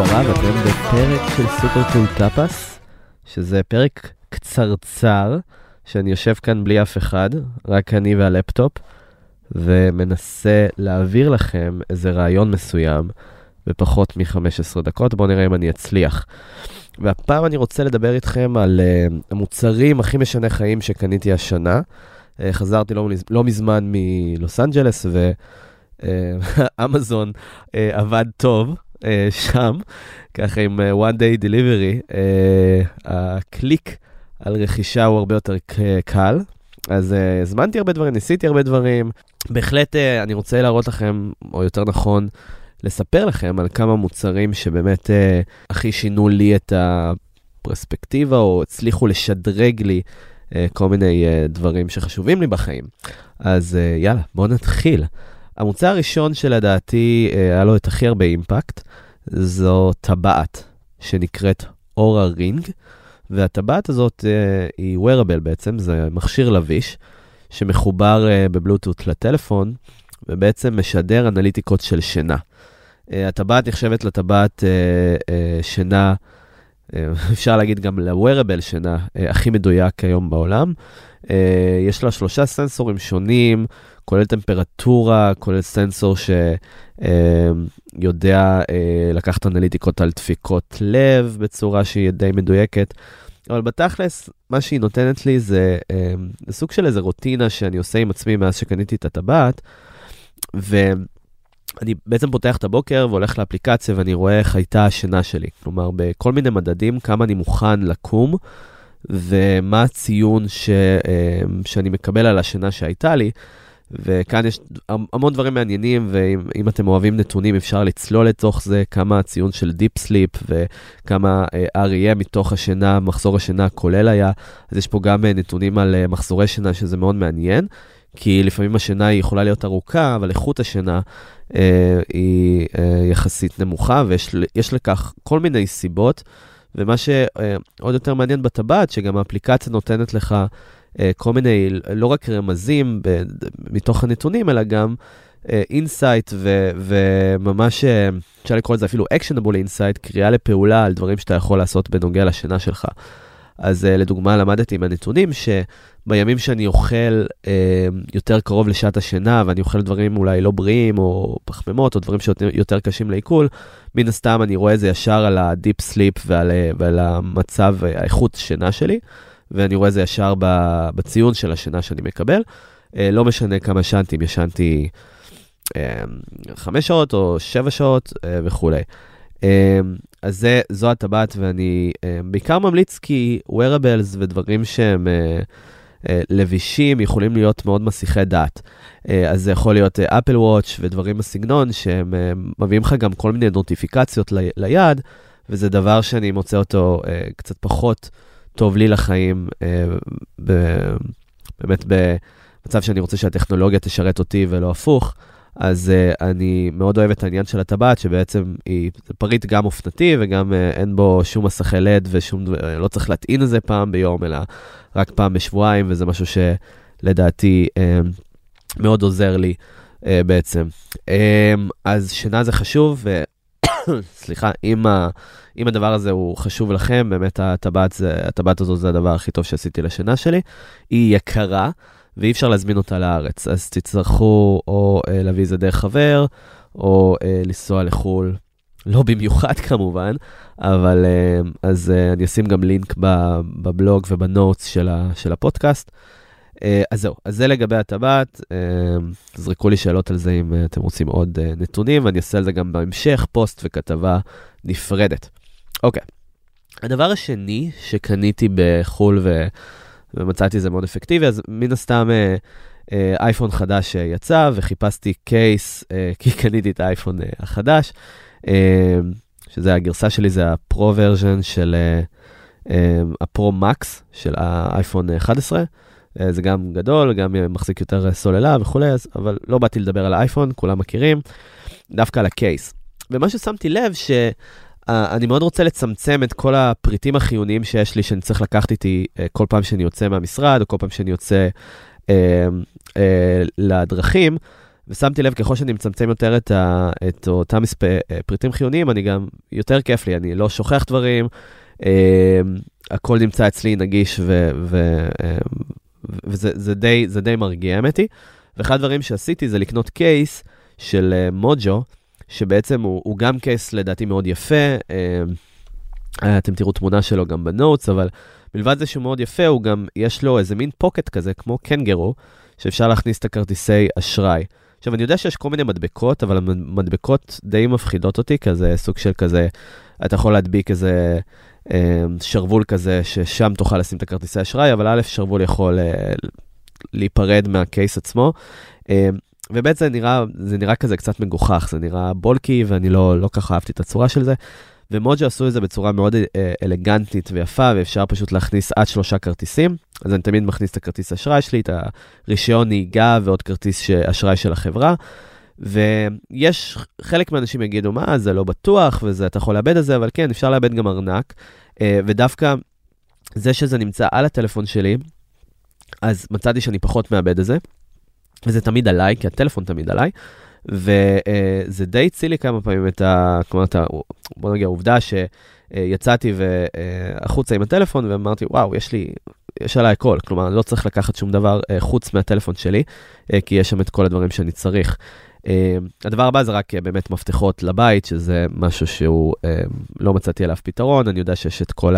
ברב, אתם בפרק של סופר קול טאפס, שזה פרק קצרצר, שאני יושב כאן בלי אף אחד, רק אני והלפטופ, ומנסה להעביר לכם איזה רעיון מסוים בפחות מ-15 דקות, בואו נראה אם אני אצליח. והפעם אני רוצה לדבר איתכם על אה, המוצרים הכי משנה חיים שקניתי השנה. אה, חזרתי לא, לא מזמן מלוס אנג'לס, ואמזון uh, עבד טוב uh, שם, ככה עם uh, one day delivery, uh, הקליק על רכישה הוא הרבה יותר קל. אז uh, הזמנתי הרבה דברים, ניסיתי הרבה דברים. בהחלט uh, אני רוצה להראות לכם, או יותר נכון, לספר לכם על כמה מוצרים שבאמת uh, הכי שינו לי את הפרספקטיבה, או הצליחו לשדרג לי uh, כל מיני uh, דברים שחשובים לי בחיים. אז uh, יאללה, בואו נתחיל. המוצר הראשון שלדעתי uh, היה לו את הכי הרבה אימפקט, זו טבעת שנקראת אורה רינג, והטבעת הזאת uh, היא wearable בעצם, זה מכשיר לביש שמחובר uh, בבלוטות לטלפון, ובעצם משדר אנליטיקות של שינה. Uh, הטבעת נחשבת לטבעת שינה, אפשר להגיד גם ל-wearable שינה הכי מדויק היום בעולם. יש לה שלושה סנסורים שונים, כולל טמפרטורה, כולל סנסור שיודע uh, לקחת אנליטיקות על דפיקות לב בצורה שהיא די מדויקת. אבל בתכלס, מה שהיא נותנת לי זה, זה סוג של איזה רוטינה שאני עושה עם עצמי מאז שקניתי את הטבעת, ואני בעצם פותח את הבוקר והולך לאפליקציה ואני רואה איך הייתה השינה שלי. כלומר, בכל מיני מדדים, כמה אני מוכן לקום, ומה הציון ש, אה, שאני מקבל על השינה שהייתה לי. וכאן יש המון דברים מעניינים, ואם אתם אוהבים נתונים, אפשר לצלול לתוך זה, כמה הציון של deep sleep וכמה אה, REM מתוך השינה, מחזור השינה הכולל היה. אז יש פה גם אה, נתונים על אה, מחזורי שינה, שזה מאוד מעניין, כי לפעמים השינה היא יכולה להיות ארוכה, אבל איכות השינה אה, היא אה, יחסית נמוכה, ויש לכך כל מיני סיבות. ומה שעוד יותר מעניין בטבעת, שגם האפליקציה נותנת לך כל מיני, לא רק רמזים ב, מתוך הנתונים, אלא גם insight, ו, וממש, אפשר לקרוא לזה אפילו actionable insight, קריאה לפעולה על דברים שאתה יכול לעשות בנוגע לשינה שלך. אז לדוגמה, למדתי עם הנתונים שבימים שאני אוכל אה, יותר קרוב לשעת השינה, ואני אוכל דברים אולי לא בריאים, או פחמימות, או דברים שיותר קשים לעיכול, מן הסתם אני רואה את זה ישר על הדיפ סליפ ועל, ועל המצב, האיכות שינה שלי. ואני רואה זה ישר בציון של השינה שאני מקבל. לא משנה כמה ישנתי, אם ישנתי חמש שעות או שבע שעות וכולי. אז זה, זו הטבעת, ואני בעיקר ממליץ כי wearables ודברים שהם לבישים יכולים להיות מאוד מסיחי דעת. אז זה יכול להיות אפל וואץ' ודברים בסגנון שהם מביאים לך גם כל מיני נוטיפיקציות ליד, וזה דבר שאני מוצא אותו קצת פחות. טוב לי לחיים, אה, ב, באמת במצב שאני רוצה שהטכנולוגיה תשרת אותי ולא הפוך, אז אה, אני מאוד אוהב את העניין של הטבעת, שבעצם היא פריט גם אופנתי וגם אה, אין בו שום מסכי לד ושום, לא צריך להטעין את זה פעם ביום, אלא רק פעם בשבועיים, וזה משהו שלדעתי אה, מאוד עוזר לי אה, בעצם. אה, אז שינה זה חשוב, ו... סליחה, אם, ה, אם הדבר הזה הוא חשוב לכם, באמת הטבעת, זה, הטבעת הזאת זה הדבר הכי טוב שעשיתי לשינה שלי. היא יקרה, ואי אפשר להזמין אותה לארץ, אז תצטרכו או אה, להביא את זה דרך חבר, או אה, לנסוע לחו"ל. לא במיוחד כמובן, אבל אה, אז אה, אני אשים גם לינק בבלוג ובנוטס של הפודקאסט. אז זהו, אז זה לגבי הטבעת, זרקו לי שאלות על זה אם אתם רוצים עוד נתונים, ואני אעשה על זה גם בהמשך, פוסט וכתבה נפרדת. אוקיי, הדבר השני שקניתי בחו"ל ו... ומצאתי את זה מאוד אפקטיבי, אז מן הסתם אייפון חדש יצא, וחיפשתי קייס, כי קניתי את האייפון החדש, שזה הגרסה שלי, זה הפרו ורז'ן של הפרו מקס של האייפון 11. זה גם גדול, גם מחזיק יותר סוללה וכולי, אבל לא באתי לדבר על האייפון, כולם מכירים, דווקא על הקייס. ומה ששמתי לב, שאני מאוד רוצה לצמצם את כל הפריטים החיוניים שיש לי, שאני צריך לקחת איתי uh, כל פעם שאני יוצא מהמשרד, או כל פעם שאני יוצא uh, uh, לדרכים. ושמתי לב, ככל שאני מצמצם יותר את, ה, את אותם מספ... פריטים חיוניים, אני גם, יותר כיף לי, אני לא שוכח דברים, אה, הכל נמצא אצלי נגיש, ו, ו, אה, וזה זה די, זה די מרגיע, האמת היא. ואחד הדברים שעשיתי זה לקנות קייס של אה, מוג'ו, שבעצם הוא, הוא גם קייס לדעתי מאוד יפה, אה, אתם תראו תמונה שלו גם בנוטס, אבל מלבד זה שהוא מאוד יפה, הוא גם, יש לו איזה מין פוקט כזה, כמו קנגרו, שאפשר להכניס את הכרטיסי אשראי. עכשיו, אני יודע שיש כל מיני מדבקות, אבל המדבקות די מפחידות אותי, כזה סוג של כזה, אתה יכול להדביק איזה אה, שרוול כזה, ששם תוכל לשים את הכרטיסי אשראי, אבל א', שרוול יכול אה, להיפרד מהקייס עצמו. אה, ובאמת זה נראה, זה נראה כזה קצת מגוחך, זה נראה בולקי, ואני לא, לא ככה אהבתי את הצורה של זה. ומוג'ה עשו את זה בצורה מאוד אה, אלגנטית ויפה, ואפשר פשוט להכניס עד שלושה כרטיסים. אז אני תמיד מכניס את הכרטיס אשראי שלי, את הרישיון נהיגה ועוד כרטיס אשראי של החברה. ויש, חלק מהאנשים יגידו, מה, זה לא בטוח, וזה, אתה יכול לאבד את זה, אבל כן, אפשר לאבד גם ארנק. אה, ודווקא זה שזה נמצא על הטלפון שלי, אז מצאתי שאני פחות מאבד את זה. וזה תמיד עליי, כי הטלפון תמיד עליי. וזה די הציל לי כמה פעמים את ה... כלומר, בוא נגיד, העובדה שיצאתי החוצה עם הטלפון ואמרתי, וואו, יש לי, יש עליי הכל, כלומר, אני לא צריך לקחת שום דבר אה, חוץ מהטלפון שלי, אה, כי יש שם את כל הדברים שאני צריך. אה, הדבר הבא זה רק באמת מפתחות לבית, שזה משהו שהוא, לא מצאתי עליו פתרון, אני יודע שיש את כל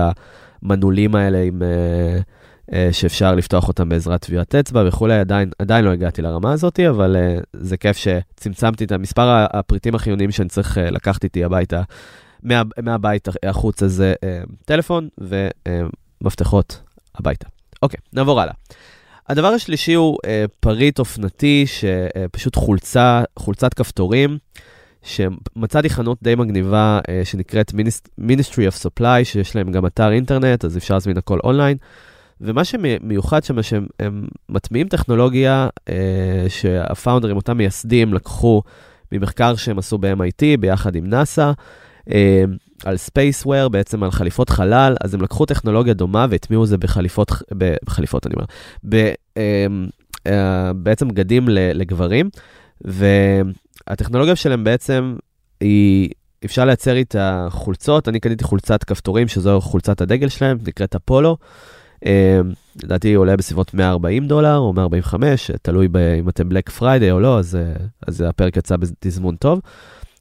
המנעולים האלה עם... אה, שאפשר לפתוח אותם בעזרת טביעת אצבע וכולי, עדיין, עדיין לא הגעתי לרמה הזאת, אבל uh, זה כיף שצמצמתי את המספר הפריטים החיוניים שאני צריך uh, לקחת איתי הביתה, מה, מהבית החוצה זה uh, טלפון ומפתחות הביתה. אוקיי, נעבור הלאה. הדבר השלישי הוא uh, פריט אופנתי, שפשוט uh, חולצה, חולצת כפתורים. שמצאתי חנות די מגניבה uh, שנקראת Ministry of Supply, שיש להם גם אתר אינטרנט, אז אפשר להזמין הכל אונליין. ומה שמיוחד שם, שהם מטמיעים טכנולוגיה אה, שהפאונדרים, אותם מייסדים, לקחו ממחקר שהם עשו ב-MIT ביחד עם נאסא, אה, על spacewear, בעצם על חליפות חלל, אז הם לקחו טכנולוגיה דומה והטמיעו זה בחליפות, בחליפות אני אומר, אה, אה, בעצם בגדים לגברים, והטכנולוגיה שלהם בעצם היא... אפשר לייצר איתה חולצות, אני קניתי חולצת כפתורים, שזו חולצת הדגל שלהם, נקראת אפולו. אמ, לדעתי הוא עולה בסביבות 140 דולר או 145, תלוי ב, אם אתם Black Friday או לא, אז, אז הפרק יצא בתזמון טוב.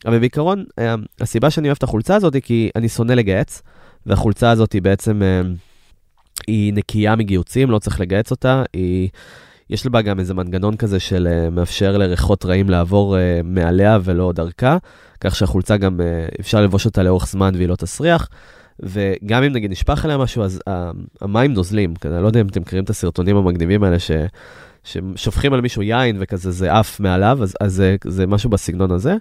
אבל בעיקרון, אמ, הסיבה שאני אוהב את החולצה הזאת היא כי אני שונא לגהץ, והחולצה הזאת היא בעצם, אמ, היא נקייה מגיוצים, לא צריך לגהץ אותה, היא... יש בה גם איזה מנגנון כזה של uh, מאפשר לריחות רעים לעבור uh, מעליה ולא דרכה, כך שהחולצה גם, uh, אפשר לבוש אותה לאורך זמן והיא לא תסריח. וגם אם נגיד נשפך עליה משהו, אז uh, המים נוזלים. אני לא יודע אם אתם מכירים את הסרטונים המגניבים האלה, ש, ששופכים על מישהו יין וכזה זה עף מעליו, אז, אז זה, זה משהו בסגנון הזה.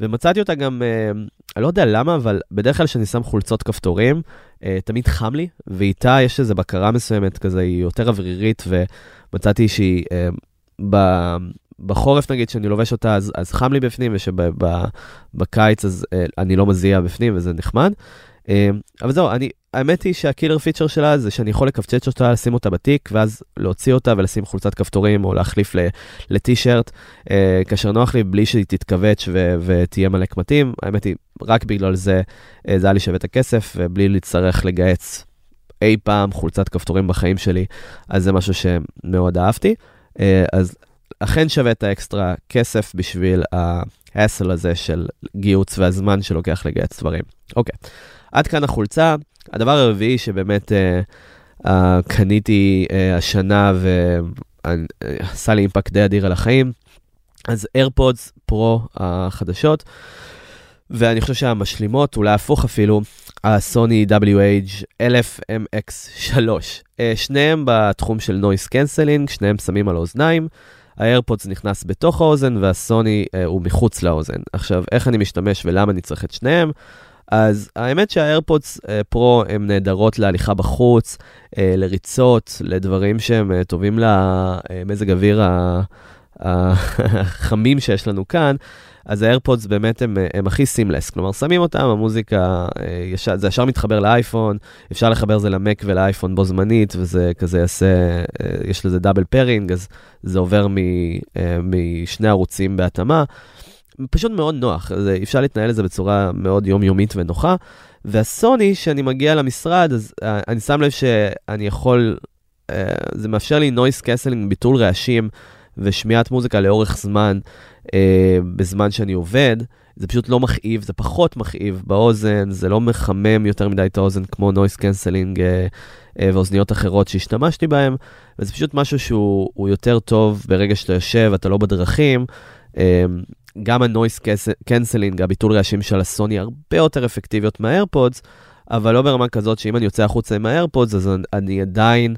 ומצאתי אותה גם, uh, אני לא יודע למה, אבל בדרך כלל כשאני שם חולצות כפתורים, uh, תמיד חם לי, ואיתה יש איזו בקרה מסוימת כזה, היא יותר אוורירית, ומצאתי שהיא... uh, ב... בחורף נגיד שאני לובש אותה אז, אז חם לי בפנים ושבקיץ אז uh, אני לא מזיע בפנים וזה נחמד. אמ, אבל זהו, אני, האמת היא שהקילר פיצ'ר שלה זה שאני יכול לקפצץ אותה, לשים אותה בתיק, ואז להוציא אותה ולשים חולצת כפתורים או להחליף לטי-שירט, אה, כאשר נוח לי בלי שהיא תתכווץ ותהיה מלא קמטים. האמת היא, רק בגלל זה אה, זה היה לי שווה את הכסף, ובלי להצטרך לגהץ אי פעם חולצת כפתורים בחיים שלי, אז זה משהו שמאוד אהבתי. אה, אז אכן שווה את האקסטרה כסף בשביל ההסל הזה של גיוץ והזמן שלוקח לגייס דברים. אוקיי. עד כאן החולצה. הדבר הרביעי שבאמת uh, uh, קניתי uh, השנה ועשה לי אימפקט די אדיר על החיים, אז AirPods Pro החדשות, ואני חושב שהמשלימות, אולי הפוך אפילו, הסוני WH 1000MX3. Uh, שניהם בתחום של noise cancelling, שניהם שמים על האוזניים. ה AirPods נכנס בתוך האוזן והסוני uh, הוא מחוץ לאוזן. עכשיו, איך אני משתמש ולמה אני צריך את שניהם? אז האמת שה AirPods uh, Pro הם נהדרות להליכה בחוץ, uh, לריצות, לדברים שהם uh, טובים למזג אוויר החמים שיש לנו כאן, אז ה AirPods באמת הם, הם הכי seamless, כלומר שמים אותם, המוזיקה, יש, זה ישר מתחבר לאייפון, אפשר לחבר זה למק ולאייפון בו זמנית, וזה כזה יעשה, יש לזה double pairing, אז זה עובר מ, משני ערוצים בהתאמה. פשוט מאוד נוח, זה, אפשר להתנהל לזה בצורה מאוד יומיומית ונוחה. והסוני, שאני מגיע למשרד, אז uh, אני שם לב שאני יכול, uh, זה מאפשר לי noise cancelling, ביטול רעשים ושמיעת מוזיקה לאורך זמן, uh, בזמן שאני עובד. זה פשוט לא מכאיב, זה פחות מכאיב באוזן, זה לא מחמם יותר מדי את האוזן כמו noise cancelling uh, uh, ואוזניות אחרות שהשתמשתי בהן, וזה פשוט משהו שהוא יותר טוב ברגע שאתה יושב, אתה לא בדרכים. Uh, גם ה noise cancelling, הביטול רעשים של הסוני, הרבה יותר אפקטיביות מה AirPods, אבל לא ברמה כזאת שאם אני יוצא החוצה עם ה AirPods, אז אני עדיין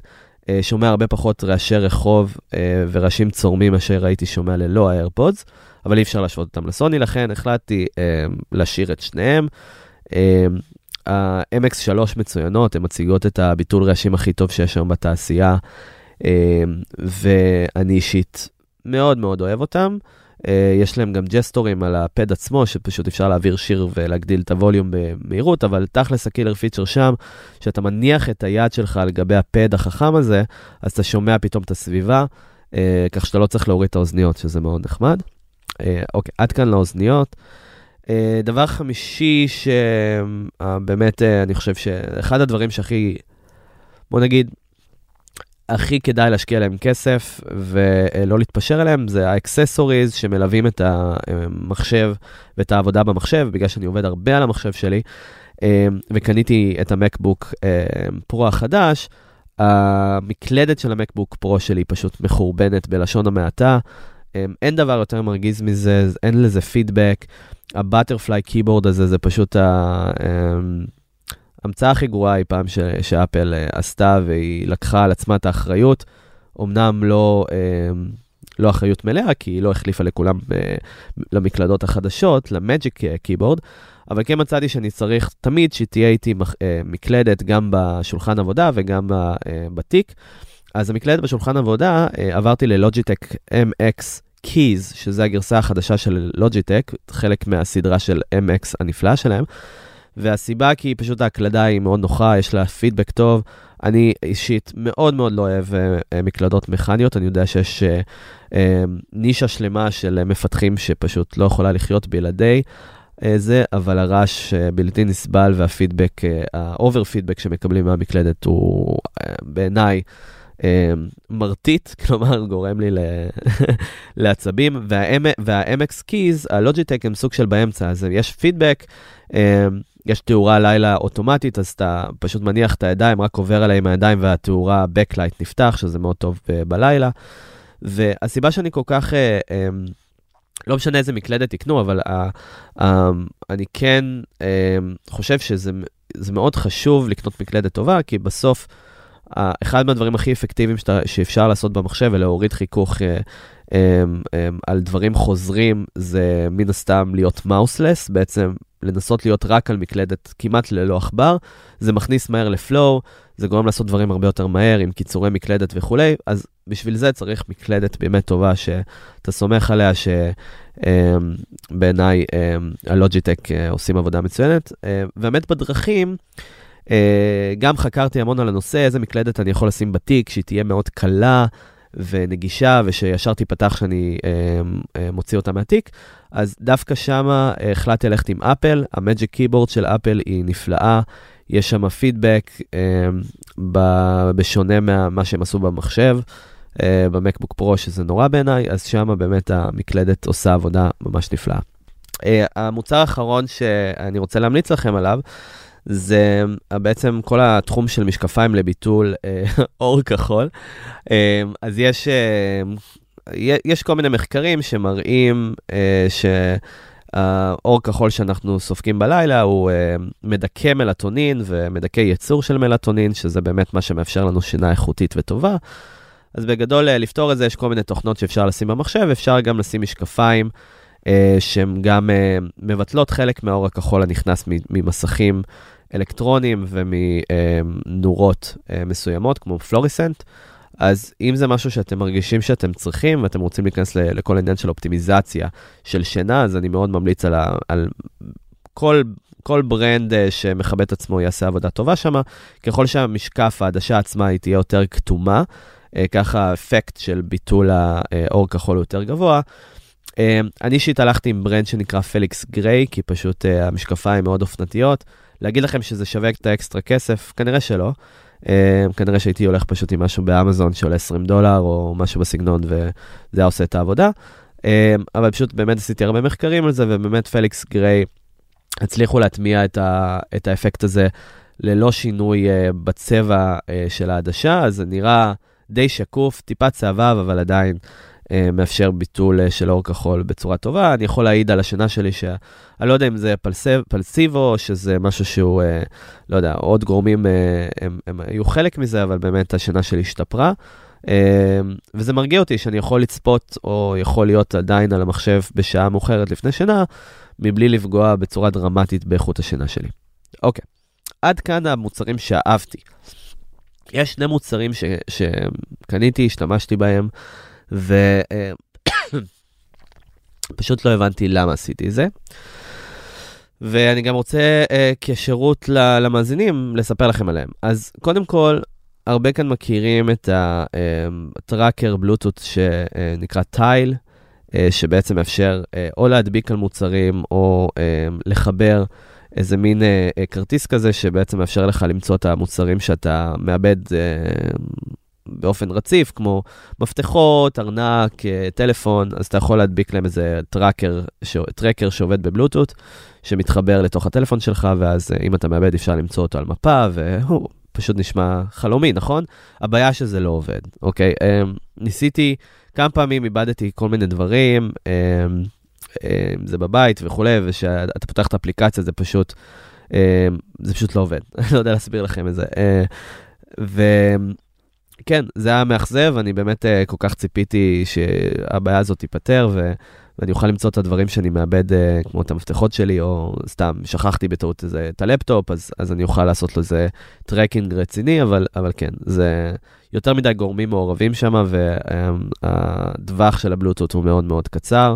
אה, שומע הרבה פחות רעשי רחוב אה, ורעשים צורמים מאשר הייתי שומע ללא ה AirPods, אבל אי אפשר להשוות אותם לסוני, לכן החלטתי אה, להשאיר את שניהם. אה, ה-MX3 מצוינות, הן מציגות את הביטול רעשים הכי טוב שיש היום בתעשייה, אה, ואני אישית מאוד מאוד אוהב אותם. Uh, יש להם גם ג'סטורים על ה pad עצמו, שפשוט אפשר להעביר שיר ולהגדיל את הווליום במהירות, אבל תכלס ה killer feature שם, שאתה מניח את היד שלך על גבי ה pad החכם הזה, אז אתה שומע פתאום את הסביבה, uh, כך שאתה לא צריך להוריד את האוזניות, שזה מאוד נחמד. Uh, אוקיי, עד כאן לאוזניות. Uh, דבר חמישי, שבאמת uh, uh, אני חושב שאחד הדברים שהכי, בוא נגיד, הכי כדאי להשקיע להם כסף ולא להתפשר עליהם, זה ה accessories שמלווים את המחשב ואת העבודה במחשב, בגלל שאני עובד הרבה על המחשב שלי, אה, וקניתי את ה MacBook אה, Pro החדש, המקלדת של ה MacBook Pro שלי פשוט מחורבנת בלשון המעטה. אה, אין דבר יותר מרגיז מזה, אין לזה פידבק. ה butterfly keyboard הזה זה פשוט ה... ההמצאה הכי גרועה היא פעם ש, שאפל uh, עשתה, והיא לקחה על עצמה את האחריות. אמנם לא, uh, לא אחריות מלאה, כי היא לא החליפה לכולם uh, למקלדות החדשות, למג'יק קיבורד, אבל כן מצאתי שאני צריך תמיד שתהיה איתי uh, מקלדת גם בשולחן עבודה וגם uh, בתיק. אז המקלדת בשולחן עבודה, uh, עברתי ללוג'יטק MX Keys, שזה הגרסה החדשה של לוג'יטק, חלק מהסדרה של MX הנפלאה שלהם. והסיבה כי פשוט ההקלדה היא מאוד נוחה, יש לה פידבק טוב. אני אישית מאוד מאוד לא אוהב uh, מקלדות מכניות, אני יודע שיש uh, נישה שלמה של מפתחים שפשוט לא יכולה לחיות בלעדי זה, אבל הרעש בלתי נסבל והפידבק, ה over feedback שמקבלים מהמקלדת הוא בעיניי מרטיט, כלומר גורם לי לעצבים, וה-MX Keys, הלוג'יטק הם סוג של באמצע, אז יש פידבק. יש תאורה לילה אוטומטית, אז אתה פשוט מניח את הידיים, רק עובר עליה עם הידיים והתאורה Backlight נפתח, שזה מאוד טוב ב- בלילה. והסיבה שאני כל כך, אה, אה, לא משנה איזה מקלדת תקנו, אבל אה, אה, אני כן אה, חושב שזה מאוד חשוב לקנות מקלדת טובה, כי בסוף, אה, אחד מהדברים הכי אפקטיביים שאתה, שאפשר לעשות במחשב ולהוריד חיכוך אה, אה, אה, על דברים חוזרים, זה מן הסתם להיות מאוסלס, בעצם לנסות להיות רק על מקלדת כמעט ללא עכבר, זה מכניס מהר לפלואו, זה גורם לעשות דברים הרבה יותר מהר עם קיצורי מקלדת וכולי, אז בשביל זה צריך מקלדת באמת טובה שאתה סומך עליה, שבעיניי אמ, הלוג'יטק אה, עושים עבודה מצוינת. אה, באמת בדרכים, אה, גם חקרתי המון על הנושא, איזה מקלדת אני יכול לשים בתיק, שהיא תהיה מאוד קלה. ונגישה, ושישר תיפתח שאני אה, אה, מוציא אותה מהתיק. אז דווקא שמה אה, החלטתי ללכת עם אפל, המג'יק קיבורד של אפל היא נפלאה, יש שם פידבק אה, ב- בשונה ממה שהם עשו במחשב, אה, במקבוק פרו, שזה נורא בעיניי, אז שמה באמת המקלדת עושה עבודה ממש נפלאה. אה, המוצר האחרון שאני רוצה להמליץ לכם עליו, זה אה, בעצם כל התחום של משקפיים לביטול אה, אור כחול. אה, אז יש, יש כל מיני מחקרים שמראים שהאור כחול שאנחנו סופגים בלילה הוא מדכא מלטונין ומדכא ייצור של מלטונין, שזה באמת מה שמאפשר לנו שינה איכותית וטובה. אז בגדול, לפתור את זה, יש כל מיני תוכנות שאפשר לשים במחשב, אפשר גם לשים משקפיים. שהן גם מבטלות חלק מהאור הכחול הנכנס ממסכים אלקטרונים ומנורות אה, מסוימות, כמו פלוריסנט. אז אם זה משהו שאתם מרגישים שאתם צריכים ואתם רוצים להיכנס לכל העניין של אופטימיזציה של שינה, אז אני מאוד ממליץ על, ה, על כל, כל brand אה, שמכבד את עצמו יעשה עבודה טובה שם. ככל שהמשקף, העדשה עצמה, היא תהיה יותר כתומה, אה, ככה האפקט של ביטול האור כחול הוא יותר גבוה. אני אישית הלכתי עם brand שנקרא Felix Gray, כי פשוט המשקפיים מאוד אופנתיות. להגיד לכם שזה שווה את האקסטרה כסף, כנראה שלא. Uh, כנראה שהייתי הולך פשוט עם משהו באמזון שעולה 20 דולר או משהו בסגנון וזה היה עושה את העבודה. Uh, אבל פשוט באמת עשיתי הרבה מחקרים על זה ובאמת פליקס גריי הצליחו להטמיע את, ה, את האפקט הזה ללא שינוי uh, בצבע uh, של העדשה, אז זה נראה די שקוף, טיפה צהבהב, אבל עדיין אה, מאפשר ביטול אה, של אור כחול בצורה טובה. אני יכול להעיד על השינה שלי, שאני לא יודע אם זה פלסב, פלסיבו, שזה משהו שהוא, אה, לא יודע, עוד גורמים, הם, הם היו חלק מזה, אבל באמת השינה שלי השתפרה. וזה מרגיע אותי שאני יכול לצפות, או יכול להיות עדיין על המחשב בשעה מאוחרת לפני שינה, מבלי לפגוע בצורה דרמטית באיכות השינה שלי. אוקיי, עד כאן המוצרים שאהבתי. יש שני מוצרים ש, שקניתי, השתמשתי בהם. ופשוט לא הבנתי למה עשיתי זה. ואני גם רוצה uh, כשירות למאזינים לספר לכם עליהם. אז קודם כל, הרבה כאן מכירים את הטראקר בלוטות שנקרא טייל, שבעצם מאפשר uh, או להדביק על מוצרים או uh, לחבר איזה מין uh, כרטיס כזה שבעצם מאפשר לך למצוא את המוצרים שאתה מאבד uh, באופן רציף, כמו מפתחות, ארנק, אה, טלפון, אז אתה יכול להדביק להם איזה טראקר, ש... טרקר שעובד בבלוטות, שמתחבר לתוך הטלפון שלך, ואז אה, אם אתה מאבד אפשר למצוא אותו על מפה, והוא פשוט נשמע חלומי, נכון? הבעיה שזה לא עובד, אוקיי? אמ, ניסיתי, כמה פעמים איבדתי כל מיני דברים, אמ, זה בבית וכולי, וכשאתה פותח את האפליקציה זה פשוט, זה פשוט לא עובד. אני לא יודע להסביר לכם את זה. אה, ו... כן, זה היה מאכזב, אני באמת uh, כל כך ציפיתי שהבעיה הזאת תיפתר, ו... ואני אוכל למצוא את הדברים שאני מאבד, uh, כמו את המפתחות שלי, או סתם שכחתי בטעות איזה, את הלפטופ, אז, אז אני אוכל לעשות לו איזה tracking רציני, אבל, אבל כן, זה יותר מדי גורמים מעורבים שם, והטווח um, של הבלוטות הוא מאוד מאוד קצר,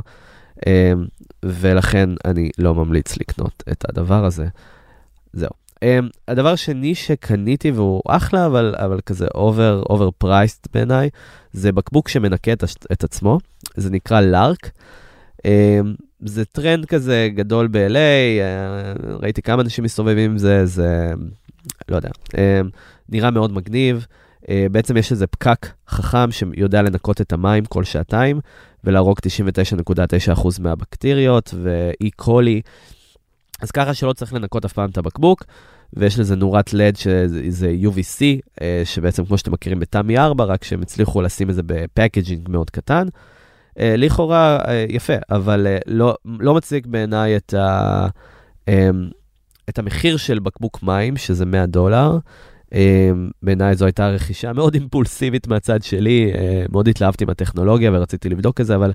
um, ולכן אני לא ממליץ לקנות את הדבר הזה. זהו. Um, הדבר השני שקניתי והוא אחלה, אבל, אבל כזה over, overpriced בעיניי, זה בקבוק שמנקה את, את עצמו, זה נקרא לארק. Um, זה טרנד כזה גדול ב-LA, uh, אה, ראיתי כמה אנשים מסתובבים עם זה, זה, לא יודע, um, נראה מאוד מגניב. Uh, בעצם יש איזה פקק חכם שיודע לנקות את המים כל שעתיים ולהרוג 99.9% מהבקטריות ואי קולי. אז ככה שלא צריך לנקות אף פעם את הבקבוק, ויש לזה נורת LED שזה UVC, אה, שבעצם כמו שאתם מכירים בתמי 4, רק שהם הצליחו לשים את זה בפקג'ינג מאוד קטן. אה, לכאורה אה, יפה, אבל לא, לא מציג בעיניי את, ה, את המחיר של בקבוק מים, שזה 100 דולר. בעיניי זו הייתה רכישה מאוד אימפולסיבית מהצד שלי, מאוד התלהבתי מהטכנולוגיה ורציתי לבדוק את זה, אבל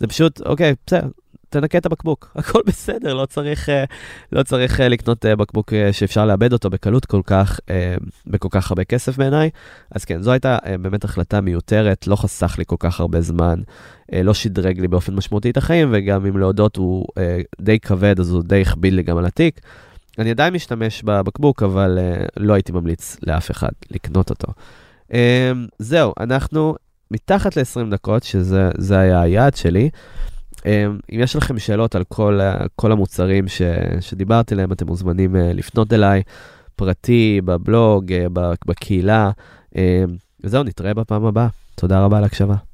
זה פשוט, אוקיי, בסדר, תנקה את הבקבוק, הכל בסדר, לא צריך, אה, לא צריך אה, לקנות אה, בקבוק שאפשר לאבד אותו בקלות כל כך, בכל כך הרבה כסף בעיניי. אז כן, זו הייתה באמת החלטה מיותרת, לא חסך לי כל כך הרבה זמן, לא שדרג לי באופן משמעותי את החיים, וגם אם להודות הוא די כבד, אז הוא די הכביד לי גם על התיק. אני עדיין משתמש בבקבוק, אבל לא הייתי ממליץ לאף אחד לקנות אותו. זהו, אנחנו מתחת ל-20 דקות, שזה היה היעד שלי. אמ, אם יש לכם שאלות על כל, כל המוצרים ש, שדיברתי עליהם, אתם מוזמנים אה, לפנות אליי, פרטי, בבלוג, אה, בקהילה. אמ, וזהו, נתראה בפעם הבאה. תודה רבה על ההקשבה.